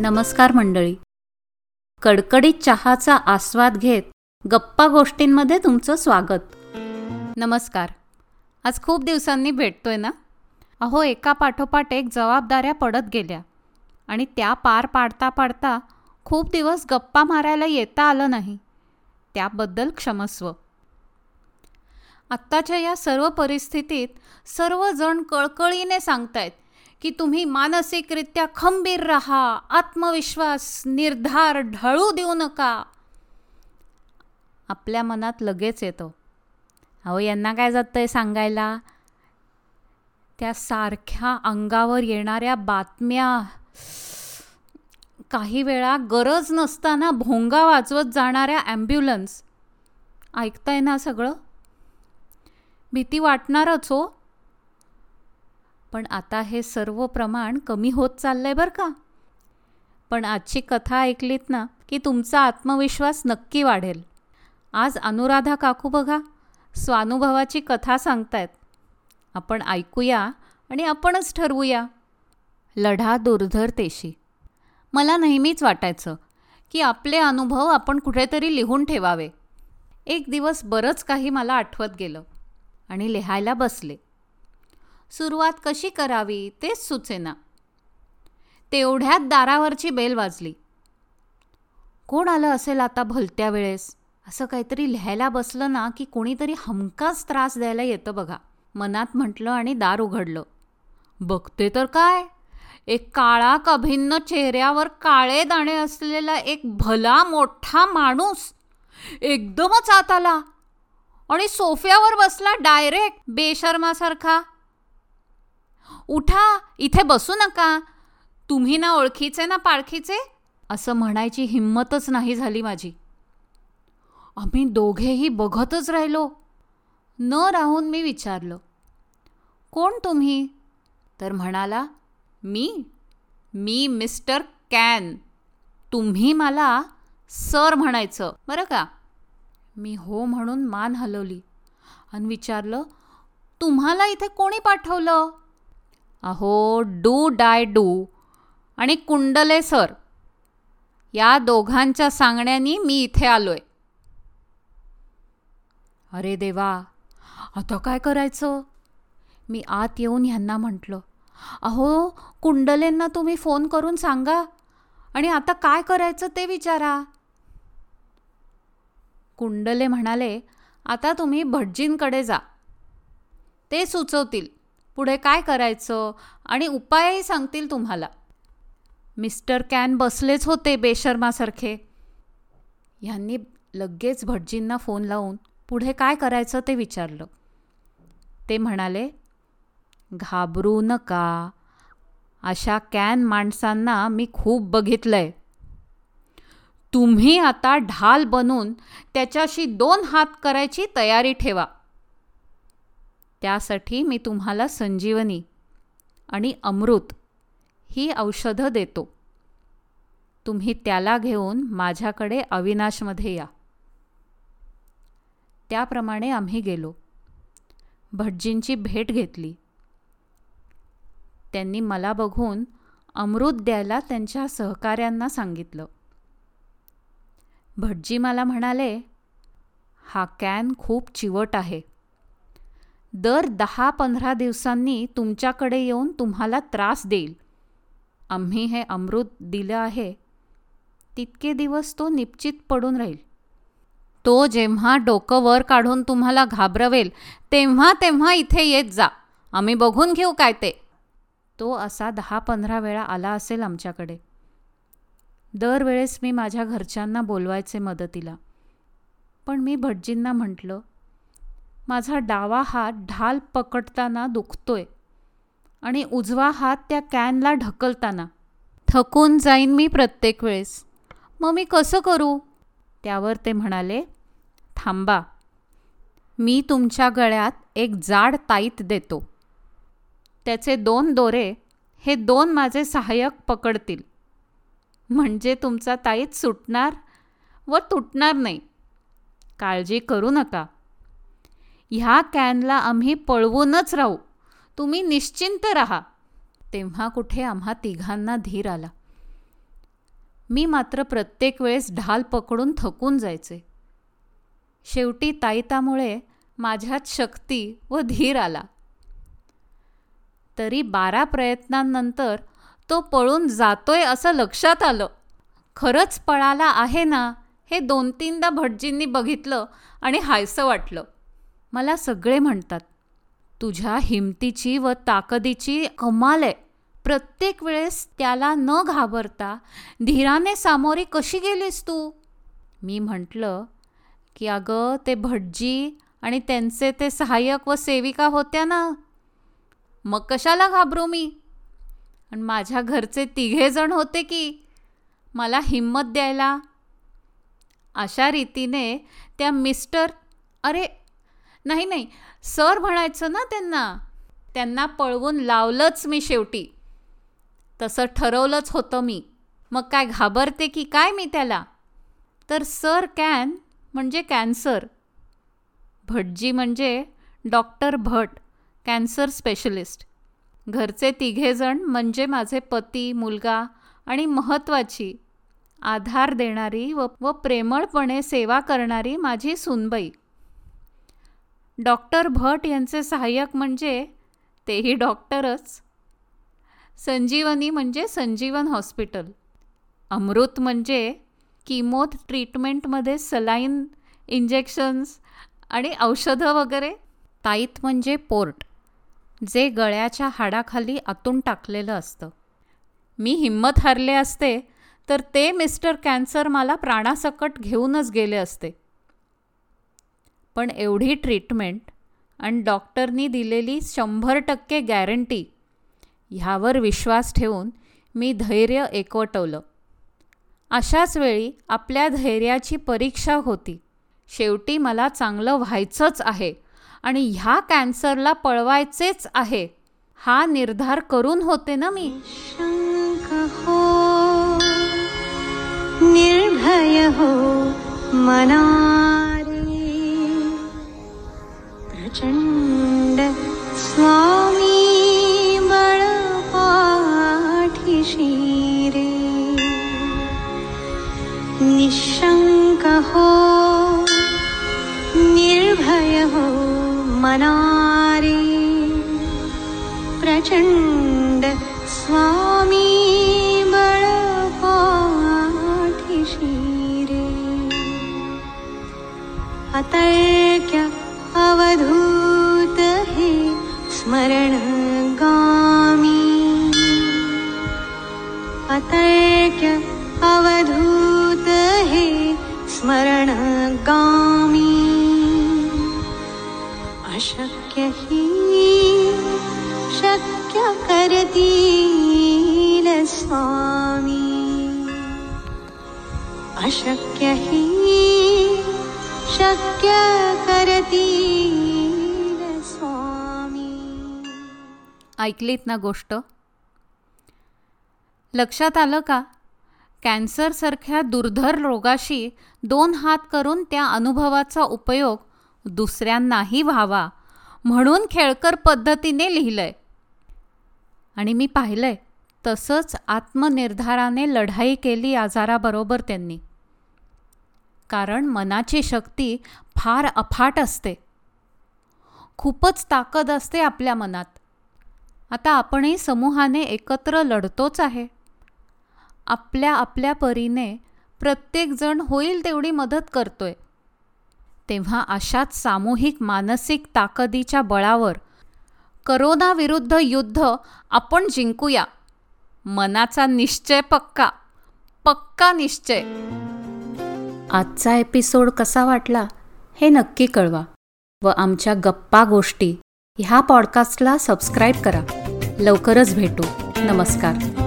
नमस्कार मंडळी. कडकडीत चहाचा आस्वाद घेत गप्पा गोष्टींमध्ये तुमचं स्वागत. नमस्कार. आज खूप दिवसांनी भेटतोय ना? अहो एका पाठोपाठ एक जबाबदाऱ्या पडत गेल्या आणि त्या पार पाडता पाडता खूप दिवस गप्पा मारायला येता आलं नाही. त्याबद्दल क्षमस्व. आत्ताच्या या सर्व परिस्थितीत सर्वजण कळकळीने सांगतायत की तुम्ही मानसिकरित्या खंबीर राहा आत्मविश्वास निर्धार ढळू देऊ नका. आपल्या मनात लगेच येतो. अहो यांना काय जातंय सांगायला? त्या सारख्या अंगावर येणाऱ्या बातम्या. काही वेळा गरज नसताना भोंगा वाचवत जाणाऱ्या ॲम्ब्युलन्स. ऐकताय ना सगळं? भीती वाटणारच हो. पण आता हे सर्व प्रमाण कमी होत चाललंय बरं का? पण आजची कथा ऐकलीत ना की तुमचा आत्मविश्वास नक्की वाढेल. आज अनुराधा काकू बघा स्वानुभवाची कथा सांगतायत. आपण ऐकूया आणि आपणच ठरवूया. लढा दुर्धरतेशी मला नेहमीच वाटायचं की आपले अनुभव आपण कुठेतरी लिहून ठेवावे. एक दिवस बरंच काही मला आठवत गेलं आणि लिहायला बसले. सुरुवात कशी करावी तेच सुचेना. तेवढ्यात दारावरची बेल वाजली. कोण आलं असेल आता भलत्या वेळेस? असं काहीतरी लिहायला बसलं ना की कोणीतरी हमकाच त्रास द्यायला येतं बघा. मनात म्हटलं आणि दार उघडलं. बघते तर काय? एक काळा कभिन्न चेहऱ्यावर काळे दाणे असलेला एक भला मोठा माणूस एकदमच आत आला आणि सोफ्यावर बसला डायरेक्ट बेशर्मासारखा. उठा इथे बसू नका. तुम्ही ना ओळखीचे ना पाळखीचे असं म्हणायची हिंमतच नाही झाली माझी. आम्ही दोघेही बघतच राहिलो. न राहून मी विचारलं कोण तुम्ही? तर म्हणाला मी मी मिस्टर कॅन. तुम्ही मला सर म्हणायचं. बरं का? मी हो म्हणून मान हलवली आणि विचारलं तुम्हाला इथे कोणी पाठवलं? अहो डू डाय डू आणि कुंडले सर. या दोघांच्या सांगण्यानी मी इथे आलोय. अरे देवा आता काय करायचं? मी आत येऊन ह्यांना म्हटलं अहो कुंडलेंना तुम्ही फोन करून सांगा आणि आता काय करायचं ते विचारा. कुंडले म्हणाले आता तुम्ही भटजींकडे जा. ते सुचवतील. पुढे काय करायचं? आणि उपायही सांगतील तुम्हाला. मिस्टर कॅन बसलेच होते बेशर्मासारखे. ह्यांनी लगेच भटजींना फोन लावून पुढे काय करायचं ते विचारलं. ते म्हणाले घाबरू नका. अशा कॅन माणसांना मी खूप बघितलंय. तुम्ही आता ढाल बनून त्याच्याशी दोन हात करायची तयारी ठेवा. त्यासाठी मी तुम्हाला संजीवनी आणि अमृत ही औषधं देतो. तुम्ही त्याला घेऊन माझ्याकडे अविनाशमध्ये या. त्याप्रमाणे आम्ही गेलो. भटजींची भेट घेतली. त्यांनी मला बघून अमृत द्यायला त्यांच्या सहकाऱ्यांना सांगितलं. भटजी मला म्हणाले हा कॅन खूप चिवट आहे. दर दहा पंधरा दिवसांनी तुमच्याकडे येऊन तुम्हाला त्रास देईल. आम्ही हे अमृत दिलं आहे. तितके दिवस तो निश्चित पडून राहील. तो जेव्हा डोकं वर काढून तुम्हाला घाबरवेल तेव्हा तेव्हा इथे येत जा. आम्ही बघून घेऊ काय ते. तो असा दहा पंधरा वेळा आला असेल आमच्याकडे. दरवेळेस मी माझ्या घरच्यांना बोलवायचे मदतीला. पण मी भटजींना म्हटलं माझा डावा हात ढाल पकडताना दुखतोय आणि उजवा हात त्या कॅनला ढकलताना. थकून जाईन मी प्रत्येक वेळेस. मग मी कसं करू? त्यावर ते म्हणाले थांबा. मी तुमच्या गळ्यात एक जाड ताईत देतो. त्याचे दोन दोरे हे दोन माझे सहाय्यक पकडतील. म्हणजे तुमचा ताईत सुटणार व तुटणार नाही. काळजी करू नका. ह्या कॅनला आम्ही पळवूनच राहू. तुम्ही निश्चिंत राहा. तेव्हा कुठे आम्हा तिघांना धीर आला. मी मात्र प्रत्येक वेळेस ढाल पकडून थकून जायचे. शेवटी ताईतामुळे माझ्यात शक्ती व धीर आला. तरी बारा प्रयत्नांनंतर तो पळून जातोय असं लक्षात आलं. खरंच पळाला आहे ना हे दोन तीनदा भटजींनी बघितलं आणि हायसं वाटलं. मला सगळे म्हणतात तुझ्या हिमतीची व ताकदीची कमाल आहे. प्रत्येक वेळेस त्याला न घाबरता धीराने सामोरी कशी गेलीस तू? मी म्हटलं की अगं ते भटजी आणि त्यांचे ते सहाय्यक व सेविका होत्या ना. मग कशाला घाबरू मी? आणि माझ्या घरचे तिघेजण होते की मला हिंमत द्यायला? अशा रीतीने त्या मिस्टर अरे नाही नाही. सर म्हणायचं ना त्यांना त्यांना पळवून लावलंच मी शेवटी. तसं ठरवलंच होतं मी. मग काय घाबरते की काय मी त्याला? तर सर कॅन म्हणजे कॅन्सर. भटजी म्हणजे डॉक्टर भट कॅन्सर स्पेशलिस्ट. घरचे तिघेजण म्हणजे माझे पती मुलगा आणि महत्त्वाची आधार देणारी व व प्रेमळपणे सेवा करणारी माझी सुनबाई. डॉक्टर भट यांचे सहाय्यक म्हणजे तेही डॉक्टरच. संजीवनी म्हणजे संजीवन हॉस्पिटल. अमृत म्हणजे किमोथ ट्रीटमेंटमध्ये सलाईन इंजेक्शन्स आणि औषधं वगैरे. ताईत म्हणजे पोर्ट जे गळ्याच्या हाडाखाली आतून टाकलेलं असतं. मी हिंमत हरले असते तर ते मिस्टर कॅन्सर मला प्राणासकट घेऊनच गेले असते. पण एवढी ट्रीटमेंट आणि डॉक्टरनी दिलेली शंभर टक्के गॅरंटी ह्यावर विश्वास ठेवून मी धैर्य एकवटवलं. अशाच वेळी आपल्या धैर्याची परीक्षा होती. शेवटी मला चांगलं व्हायचंच आहे आणि ह्या कॅन्सरला पळवायचेच आहे हा निर्धार करून होते ना मी? हो निर्भय हो मना प्रचण्ड स्वामी बलपाठि शिरे निश्शङ्कः निर्भयः मना रे प्रचण्ड स्वामी बलपाठिशीरे अतर्क्य अवधूत हे स्मरण गामी। अतर्क्य अवधूत हे स्मरण गामी। अशक्य हि शक्य करतील स्वामी। अशक्य हि शक्य करती स्वामी. ऐकलीत ना गोष्ट? लक्षात आलं का? कॅन्सरसारख्या दुर्धर रोगाशी दोन हात करून त्या अनुभवाचा उपयोग दुसऱ्यांनाही व्हावा म्हणून खेळकर पद्धतीने लिहिलंय. आणि मी पाहिलंय तसंच आत्मनिर्धाराने लढाई केली आजाराबरोबर त्यांनी. कारण मनाची शक्ती फार अफाट असते. खूपच ताकद असते आपल्या मनात. आता आपणही समूहाने एकत्र लढतोच आहे. आपल्या आपल्या परीने प्रत्येकजण होईल तेवढी मदत करतोय. तेव्हा अशाच सामूहिक मानसिक ताकदीच्या बळावर करोनाविरुद्ध युद्ध आपण जिंकूया. मनाचा निश्चय पक्का. पक्का निश्चय. आजचा एपिसोड कसा वाटला हे नक्की कळवा व आमच्या गप्पा गोष्टी ह्या पॉडकास्टला सबस्क्राईब करा. लवकरच भेटू. नमस्कार.